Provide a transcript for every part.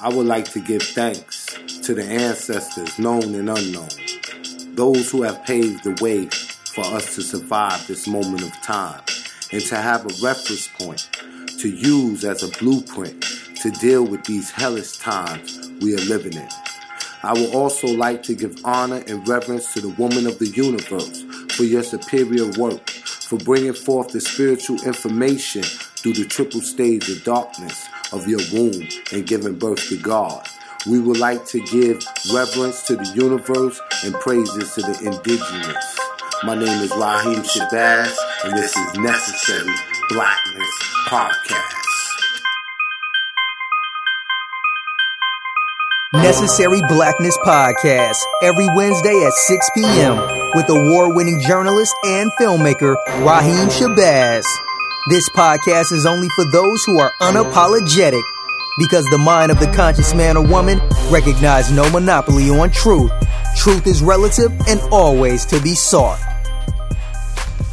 I would like to give thanks to the ancestors, known and unknown, those who have paved the way for us to survive this moment of time and to have a reference point to use as a blueprint to deal with these hellish times we are living in. I would also like to give honor and reverence to the woman of the universe for your superior work, for bringing forth the spiritual information through the triple stage of darkness of your womb and giving birth to God. We would like to give reverence to the universe and praises to the indigenous. My name is Raheem Shabazz, and this is Necessary Blackness Podcast. Necessary Blackness Podcast every Wednesday at 6 p.m. with award winning journalist and filmmaker Raheem Shabazz. This podcast is only for those who are unapologetic because the mind of the conscious man or woman recognize no monopoly on truth. Truth is relative and always to be sought.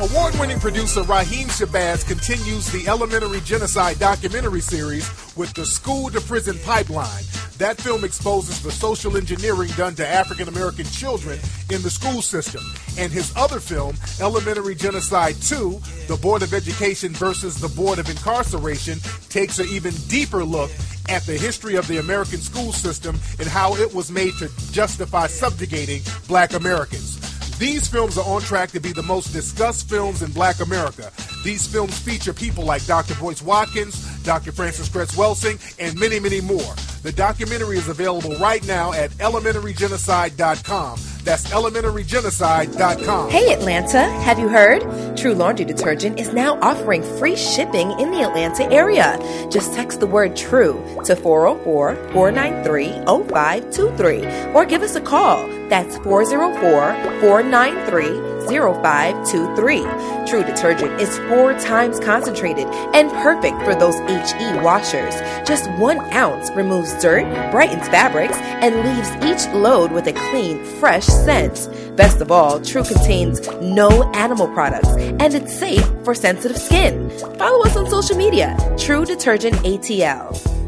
Award winning producer Raheem Shabazz continues the Elementary Genocide documentary series with the School to Prison Pipeline. That film exposes the social engineering done to African American children in the school system. And his other film, Elementary Genocide 2, The Board of Education versus the Board of Incarceration, takes an even deeper look at the history of the American school system and how it was made to justify subjugating black Americans. These films are on track to be the most discussed films in black America. These films feature people like Dr. Boyce Watkins, Dr. Frances Cress Welsing, and many, many more. The documentary is available right now at elementarygenocide.com. That's elementarygenocide.com. Hey Atlanta, have you heard? True Laundry Detergent is now offering free shipping in the Atlanta area. Just text the word TRUE to 404 493 0523 or give us a call. That's 404 493 0523. True detergent is four times concentrated and perfect for those HE washers. Just one ounce removes dirt, brightens fabrics, and leaves each load with a clean, fresh scent. Best of all, True contains no animal products and it's safe for sensitive skin. Follow us on social media, True Detergent ATL.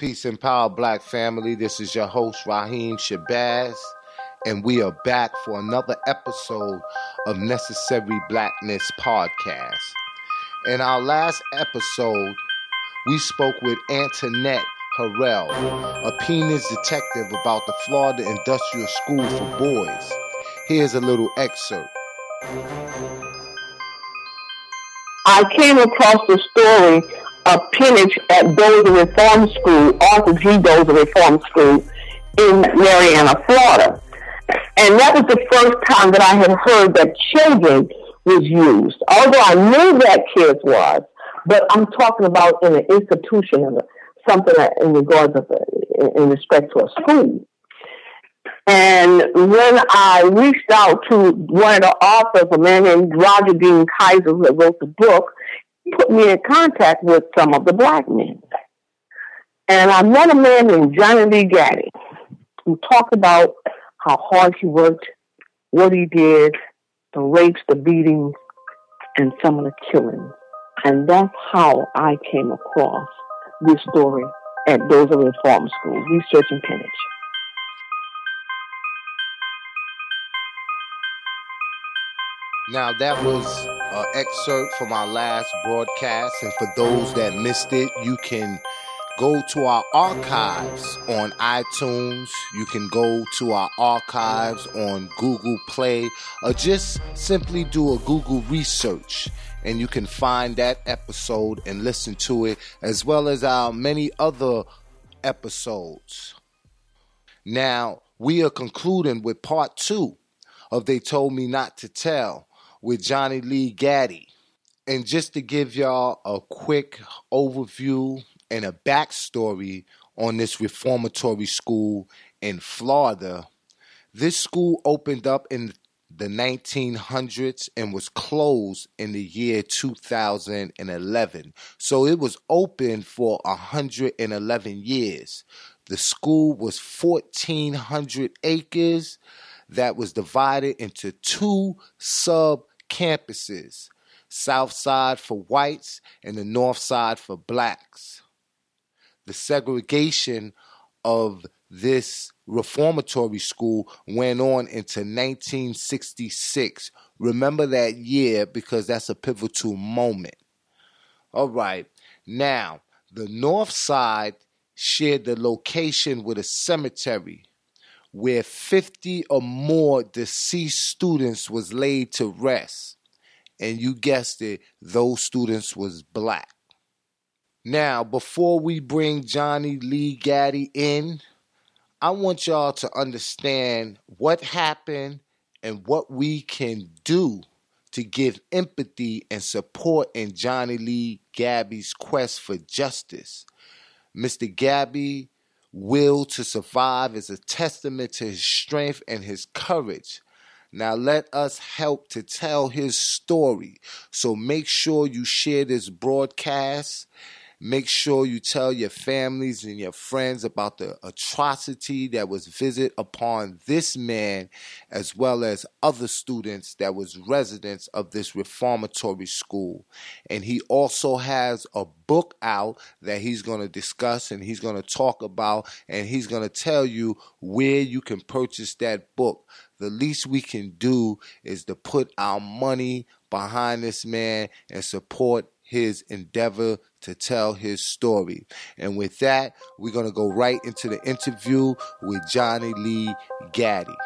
Peace and power, black family. This is your host, Raheem Shabazz, and we are back for another episode of Necessary Blackness Podcast. In our last episode, we spoke with Antoinette Harrell, a peonage detective about the Florida Industrial School for Boys. Here's a little excerpt. I came across the story a peonage at Dozier Reform School, Arthur G. Dozier Reform School in Marianna, Florida. And that was the first time that I had heard that children was used. Although I knew that kids was, but I'm talking about in an institution, in something in regards of in respect to a school. And when I reached out to one of the authors, a man named Roger Dean Kiser, who wrote the book, he put me in contact with some of the black men. And I met a man named Johnny Lee Gaddy who talked about how hard he worked, what he did, the rapes, the beatings, and some of the killings. And that's how I came across this story at Dozier Reform School, researching peonage. Now, that was an excerpt from our last broadcast, and for those that missed it, you can go to our archives on iTunes. You can go to our archives on Google Play, or just simply do a Google research, and you can find that episode and listen to it, as well as our many other episodes. Now, we are concluding with part two of They Told Me Not to Tell with Johnny Lee Gaddy. And just to give y'all a quick overview and a backstory on this reformatory school in Florida, this school opened up in the 1900s and was closed in the year 2011. So it was open for 111 years. The school was 1,400 acres that was divided into two sub campuses. south side for whites and the north side for blacks. The segregation of this reformatory school went on into 1966. Remember that year because that's a pivotal moment. All right. Now, the north side shared the location with a cemetery where 50 or more deceased students was laid to rest. And you guessed it, those students was black. Now, before we bring Johnny Lee Gaddy in, I want y'all to understand what happened and what we can do to give empathy and support in Johnny Lee Gaddy's quest for justice. Mr. Gabby will to survive is a testament to his strength and his courage. Now let us help to tell his story. So make sure you share this broadcast Make sure you tell your families and your friends about the atrocity that was visited upon this man as well as other students that was residents of this reformatory school. And he also has a book out that he's going to discuss and he's going to talk about and he's going to tell you where you can purchase that book. The least we can do is to put our money behind this man and support his endeavor to tell his story. And with that, we're going to go right into the interview with Johnny Lee Gaddy.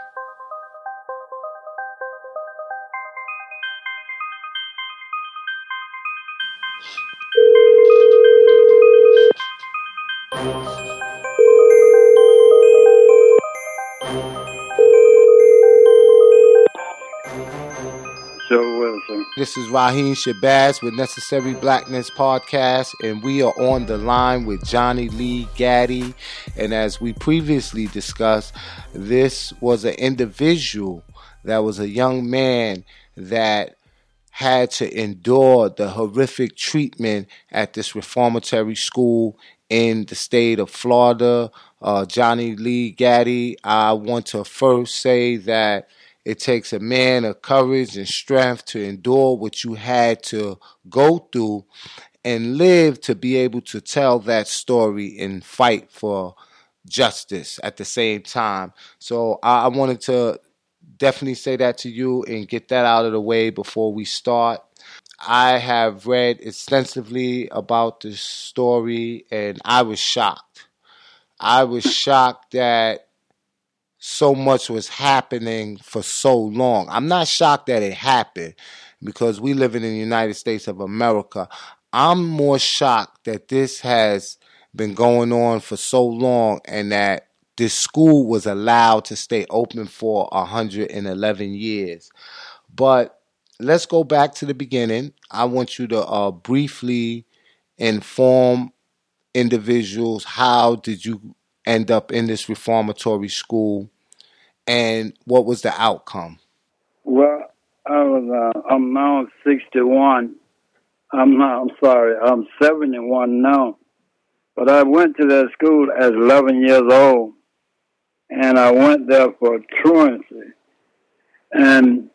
This is Raheem Shabazz with Necessary Blackness Podcast, and we are on the line with Johnny Lee Gaddy. And as we previously discussed, this was an individual that was a young man that had to endure the horrific treatment at this reformatory school in the state of Florida. Uh, Johnny Lee Gaddy, I want to first say that it takes a man of courage and strength to endure what you had to go through and live to be able to tell that story and fight for justice at the same time. So I, wanted to definitely say that to you and get that out of the way before we start. I have read extensively about this story and I was shocked. I was shocked that so much was happening for so long. I'm not shocked that it happened because we live in the United States of America. I'm more shocked that this has been going on for so long and that this school was allowed to stay open for 111 years. But let's go back to the beginning. I want you to uh, briefly inform individuals how did you end up in this reformatory school and what was the outcome? Well, I was. Uh, I'm now 61. I'm not. I'm sorry. I'm 71 now. But I went to that school as 11 years old, and I went there for truancy. And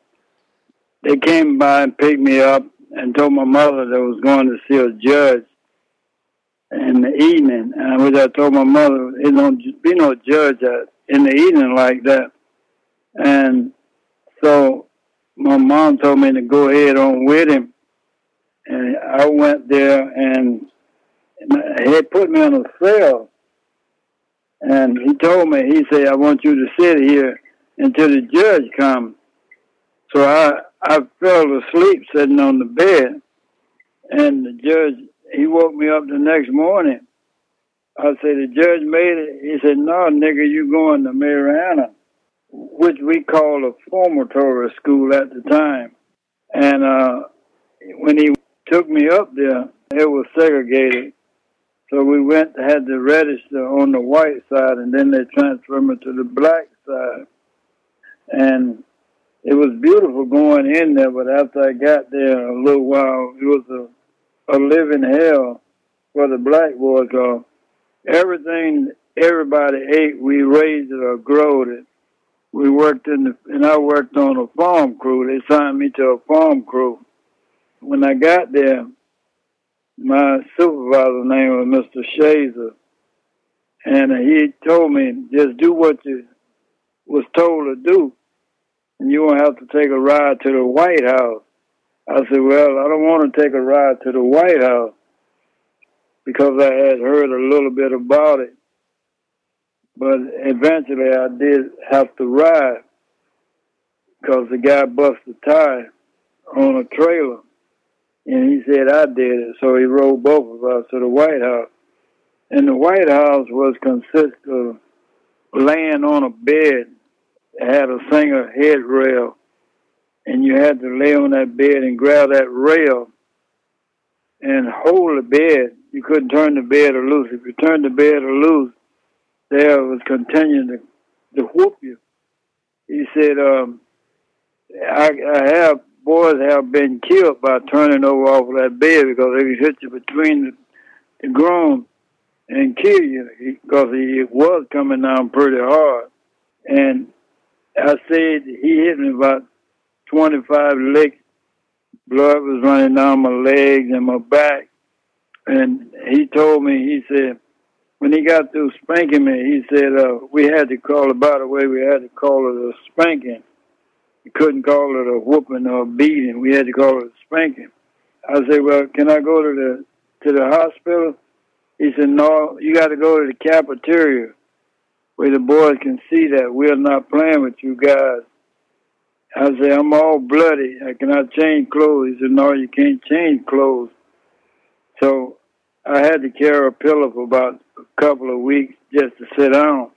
they came by and picked me up and told my mother they was going to see a judge in the evening. And which I told my mother, it don't be no judge in the evening like that. And so my mom told me to go ahead on with him. And I went there and he put me in a cell. And he told me, he said, I want you to sit here until the judge comes. So I, I fell asleep sitting on the bed. And the judge, he woke me up the next morning. I said, the judge made it. He said, no, nigga, you going to Marianna which we called a formatory school at the time. And uh, when he took me up there, it was segregated. So we went, had to register on the white side, and then they transferred me to the black side. And it was beautiful going in there, but after I got there a little while, it was a, a living hell for the black boys. Cause everything everybody ate, we raised it or growed it we worked in the, and I worked on a farm crew. They signed me to a farm crew. when I got there, my supervisor's name was Mr. Shazer, and he told me just do what you was told to do, and you won't have to take a ride to the White House. I said, well, I don't want to take a ride to the White House because I had heard a little bit about it. But eventually I did have to ride because the guy busted a tire on a trailer. And he said I did it. So he rode both of us to the White House. And the White House was consist of laying on a bed. It had a single head rail. And you had to lay on that bed and grab that rail and hold the bed. You couldn't turn the bed or loose. If you turned the bed or loose, there was continuing to, to whoop you. He said, um, I, I have boys have been killed by turning over off of that bed because they hit you between the, the groin and kill you because he was coming down pretty hard. And I said he hit me about 25 licks. Blood was running down my legs and my back. And he told me, he said, when he got through spanking me, he said, uh, we had to call it, by the way, we had to call it a spanking. We couldn't call it a whooping or a beating. We had to call it a spanking. I said, well, can I go to the, to the hospital? He said, no, you got to go to the cafeteria where the boys can see that we're not playing with you guys. I said, I'm all bloody. I cannot change clothes. He said, no, you can't change clothes. So I had to carry a pillow for about couple of weeks just to sit down.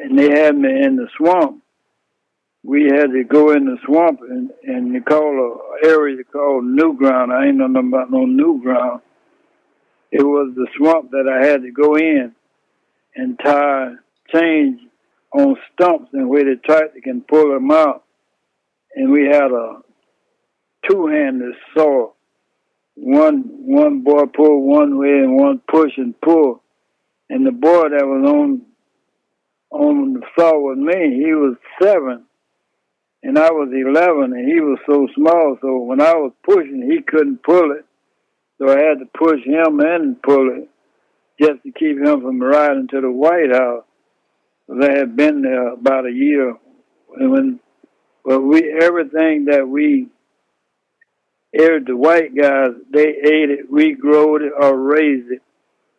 And they had me in the swamp. We had to go in the swamp and, and they call a area called New Ground. I ain't know nothing about no New Ground. It was the swamp that I had to go in and tie chains on stumps and where the tractor can pull them out. And we had a two-handed saw one one boy pulled one way and one push and pull. And the boy that was on on the saw with me, he was seven, and I was eleven, and he was so small. So when I was pushing, he couldn't pull it, so I had to push him and pull it just to keep him from riding to the White House. They had been there about a year, and when but we everything that we Every the white guys, they ate it. We growed it or raised it.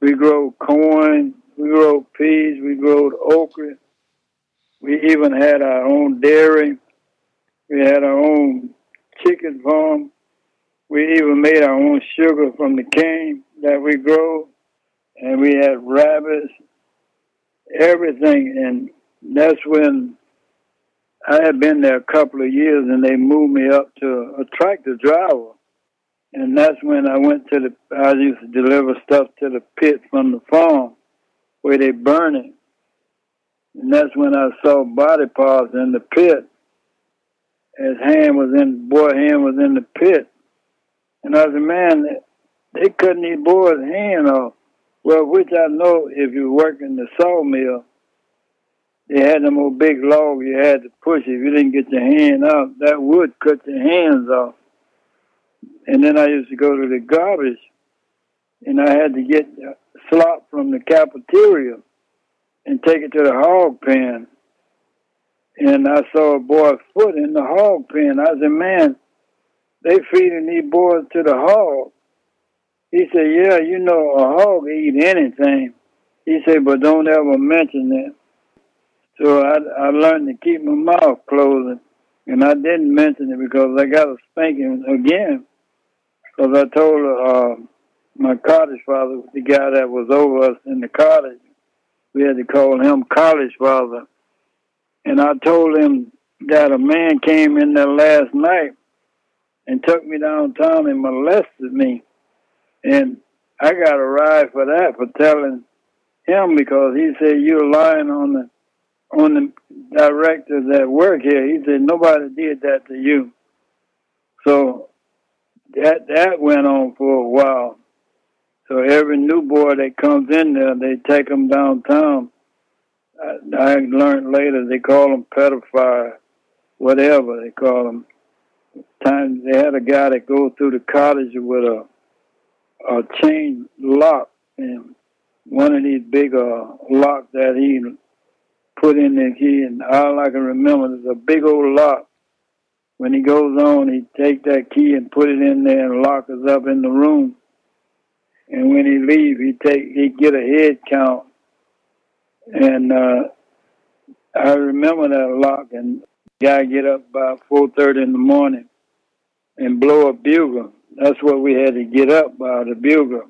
We grow corn. We grow peas. We growed okra. We even had our own dairy. We had our own chicken farm. We even made our own sugar from the cane that we grow. And we had rabbits, everything. And that's when I had been there a couple of years and they moved me up to a tractor driver. And that's when I went to the, I used to deliver stuff to the pit from the farm where they burn it. And that's when I saw body parts in the pit. His hand was in, boy hand was in the pit. And I said, man, they cutting these boys' hand off. Well, which I know if you work in the sawmill, they had them old big log you had to push. If you didn't get your hand out, that would cut your hands off. And then I used to go to the garbage, and I had to get slop from the cafeteria and take it to the hog pen. And I saw a boy's foot in the hog pen. I said, man, they feeding these boys to the hog. He said, yeah, you know, a hog eat anything. He said, but don't ever mention that. So I, I learned to keep my mouth closed, and I didn't mention it because I got a spanking again. Because I told uh, my cottage father, the guy that was over us in the cottage, we had to call him college father. And I told him that a man came in there last night and took me downtown and molested me. And I got a ride for that for telling him because he said you're lying on the on the directors that work here. He said nobody did that to you. So that that went on for a while. So every new boy that comes in there, they take them downtown. I, I learned later they call them pedophile, whatever they call them. times they had a guy that go through the cottage with a a chain lock and one of these big uh, locks that he put in the key and all I can remember is a big old lock. When he goes on, he take that key and put it in there and lock us up in the room. And when he leave, he take he get a head count. And uh, I remember that lock. And guy get up about four thirty in the morning and blow a bugle. That's what we had to get up by the bugle.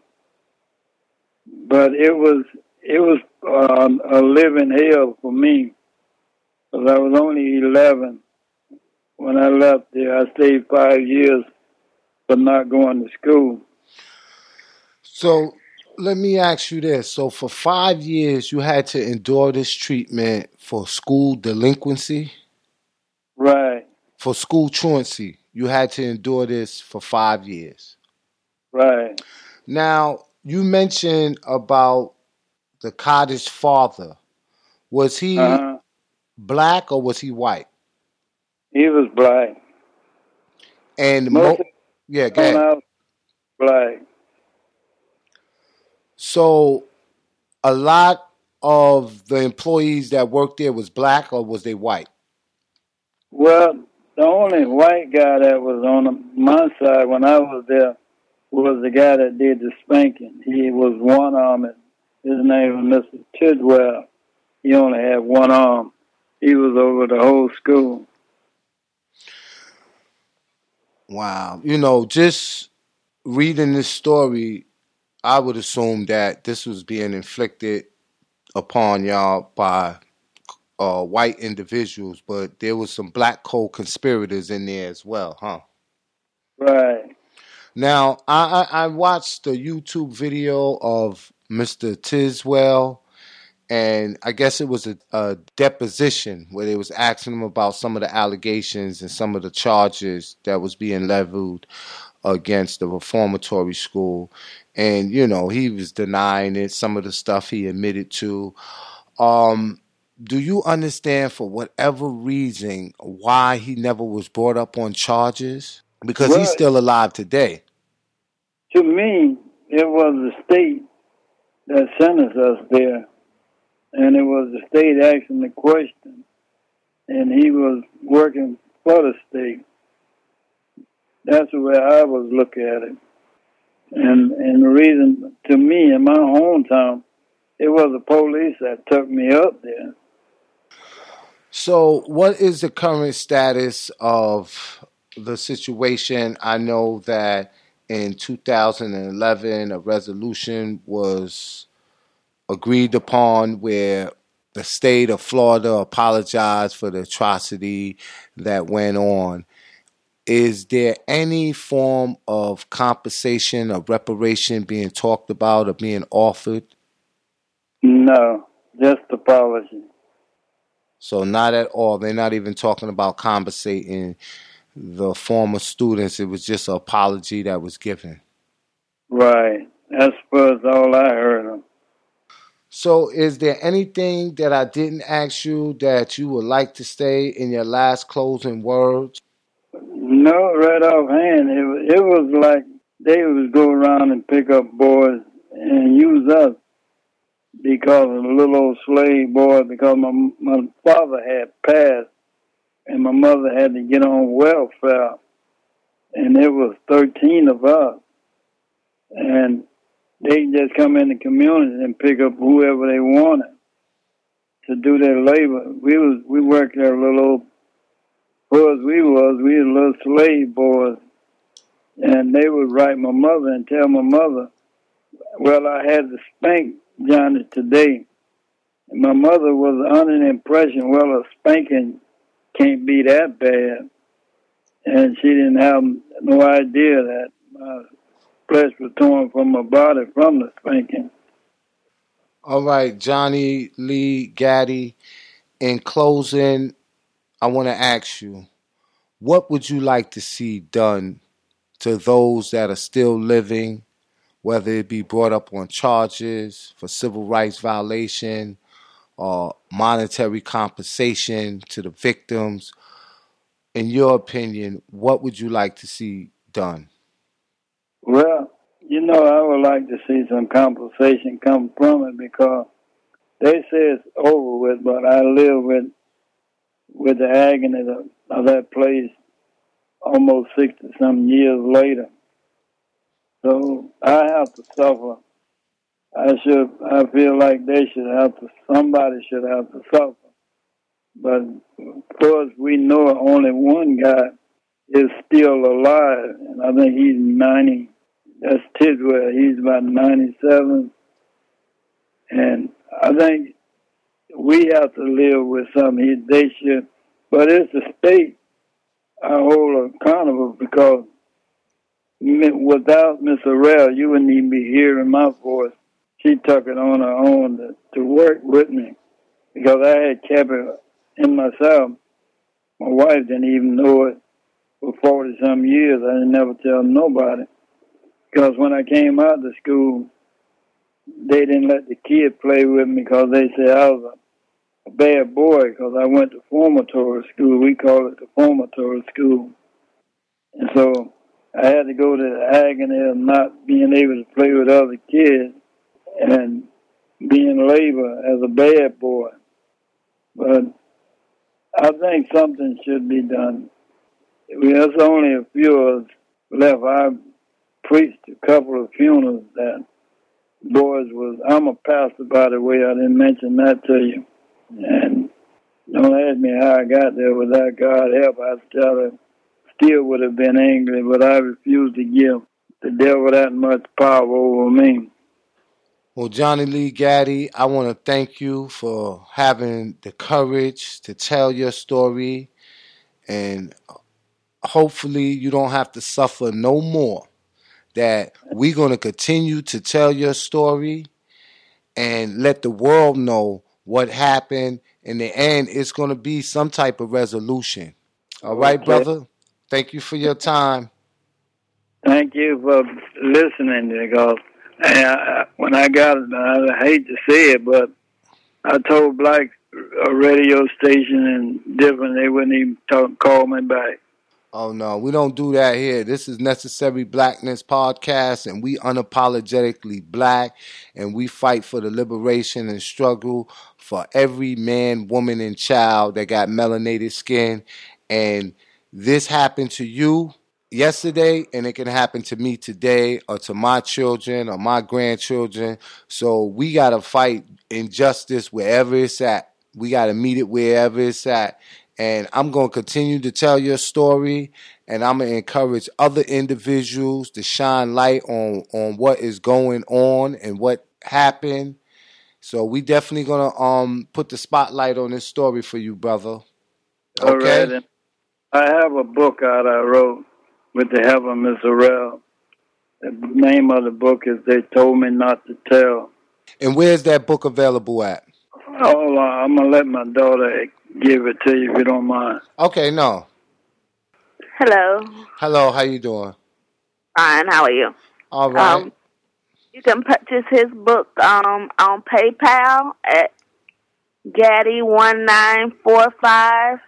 But it was it was uh, a living hell for me because I was only eleven when I left there. I stayed five years, but not going to school. So let me ask you this. So for five years, you had to endure this treatment for school delinquency? Right. For school truancy. You had to endure this for five years. Right. Now, you mentioned about the cottage father. Was he Uh-huh. black or was he white? He was black. And mo- Most yeah, go ahead. black. So a lot of the employees that worked there was black or was they white? Well, the only white guy that was on my side when I was there was the guy that did the spanking. He was one armed. His name was Mr. Tidwell. He only had one arm. He was over the whole school. Wow. You know, just reading this story, I would assume that this was being inflicted upon y'all by uh, white individuals, but there was some black co-conspirators in there as well, huh? Right. Now, I, I, I watched the YouTube video of Mr. Tidwell, and I guess it was a, a deposition where they was asking him about some of the allegations and some of the charges that was being leveled against the reformatory school. And, you know, he was denying it, some of the stuff he admitted to. Um, do you understand for whatever reason why he never was brought up on charges? Because Well- he's still alive today. To me, it was the state that sentenced us there, and it was the state asking the question, and he was working for the state. That's the way I was looking at it. And and the reason to me in my hometown, it was the police that took me up there. So, what is the current status of the situation? I know that in 2011, a resolution was agreed upon where the state of Florida apologized for the atrocity that went on. Is there any form of compensation or reparation being talked about or being offered? No, just apology. So not at all. They're not even talking about compensating the former students. It was just an apology that was given. Right. That's was all I heard of. So is there anything that I didn't ask you that you would like to say in your last closing words? No, right offhand, it it was like they would go around and pick up boys and use us because of the little old slave boy. Because my my father had passed, and my mother had to get on welfare, and it was thirteen of us, and they just come in the community and pick up whoever they wanted to do their labor. We was we worked there a little old boys we was, we were little slave boys. And they would write my mother and tell my mother, well, I had to spank Johnny today. And my mother was under the impression, well, a spanking can't be that bad. And she didn't have no idea that my flesh was torn from my body from the spanking. All right, Johnny Lee Gaddy. In closing, I want to ask you, what would you like to see done to those that are still living, whether it be brought up on charges for civil rights violation or monetary compensation to the victims? in your opinion, what would you like to see done? Well, you know, I would like to see some compensation come from it because they say it's over with, but I live with with the agony of, of that place almost sixty some years later. So I have to suffer. I should. I feel like they should have to. Somebody should have to suffer. But of course, we know only one guy is still alive, and I think he's ninety. That's Tidwell. He's about ninety-seven, and I think we have to live with some something. They should, but it's the state I hold accountable because without Miss Harrell, you wouldn't even be hearing my voice. She took it on her own to, to work with me because I had kept it in myself. My wife didn't even know it for 40 some years. I didn't never tell nobody. Because when I came out of school, they didn't let the kids play with me because they said I was a, a bad boy because I went to formatory school. We call it the formatory school. And so I had to go to the agony of not being able to play with other kids and being labeled as a bad boy. But I think something should be done. There's only a few of us left. I preached a couple of funerals that boys was. I'm a pastor, by the way. I didn't mention that to you. And don't ask me how I got there. Without God help, I still still would have been angry, but I refused to give the devil that much power over me. Well, Johnny Lee Gaddy, I want to thank you for having the courage to tell your story. And hopefully, you don't have to suffer no more. That we're going to continue to tell your story and let the world know what happened. In the end, it's going to be some type of resolution. All right, okay. brother? Thank you for your time. Thank you for listening, because I, when I got it, I hate to say it, but I told Black a radio station and different, they wouldn't even talk, call me back. Oh no, we don't do that here. This is Necessary Blackness podcast, and we unapologetically black, and we fight for the liberation and struggle for every man, woman, and child that got melanated skin. And this happened to you, yesterday and it can happen to me today or to my children or my grandchildren. So we got to fight injustice wherever it's at. We got to meet it wherever it's at. And I'm going to continue to tell your story and I'm going to encourage other individuals to shine light on, on what is going on and what happened. So we definitely going to um put the spotlight on this story for you, brother. Okay. All right. I have a book out I wrote with the help of Miss Harrell. The name of the book is They Told Me Not to Tell. And where's that book available at? Oh, uh, I'm going to let my daughter give it to you if you don't mind. Okay, no. Hello. Hello, how you doing? Fine, how are you? All right. Um, you can purchase his book um, on PayPal at Gaddy1945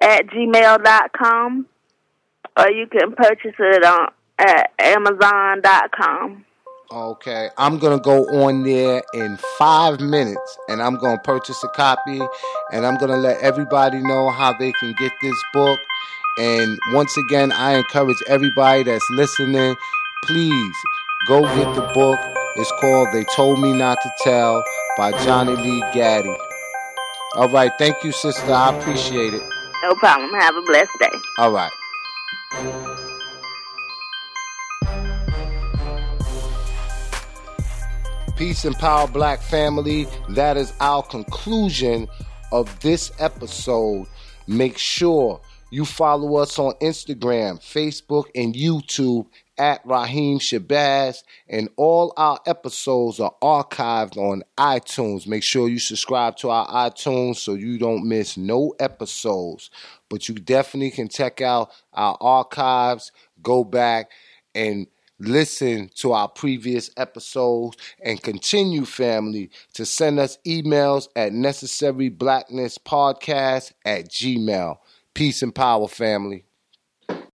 at gmail.com or you can purchase it on at Amazon.com. Okay, I'm gonna go on there in five minutes and I'm gonna purchase a copy and I'm gonna let everybody know how they can get this book. And once again, I encourage everybody that's listening, please go get the book. It's called They Told Me Not to Tell by Johnny Lee Gaddy. All right, thank you, sister. I appreciate it. No problem. Have a blessed day. All right. Peace and power, black family. That is our conclusion of this episode. Make sure you follow us on Instagram, Facebook, and YouTube at Raheem Shabazz, and all our episodes are archived on iTunes. Make sure you subscribe to our iTunes so you don't miss no episodes. But you definitely can check out our archives, go back and listen to our previous episodes and continue family to send us emails at necessaryblacknesspodcast at gmail Peace and power, family.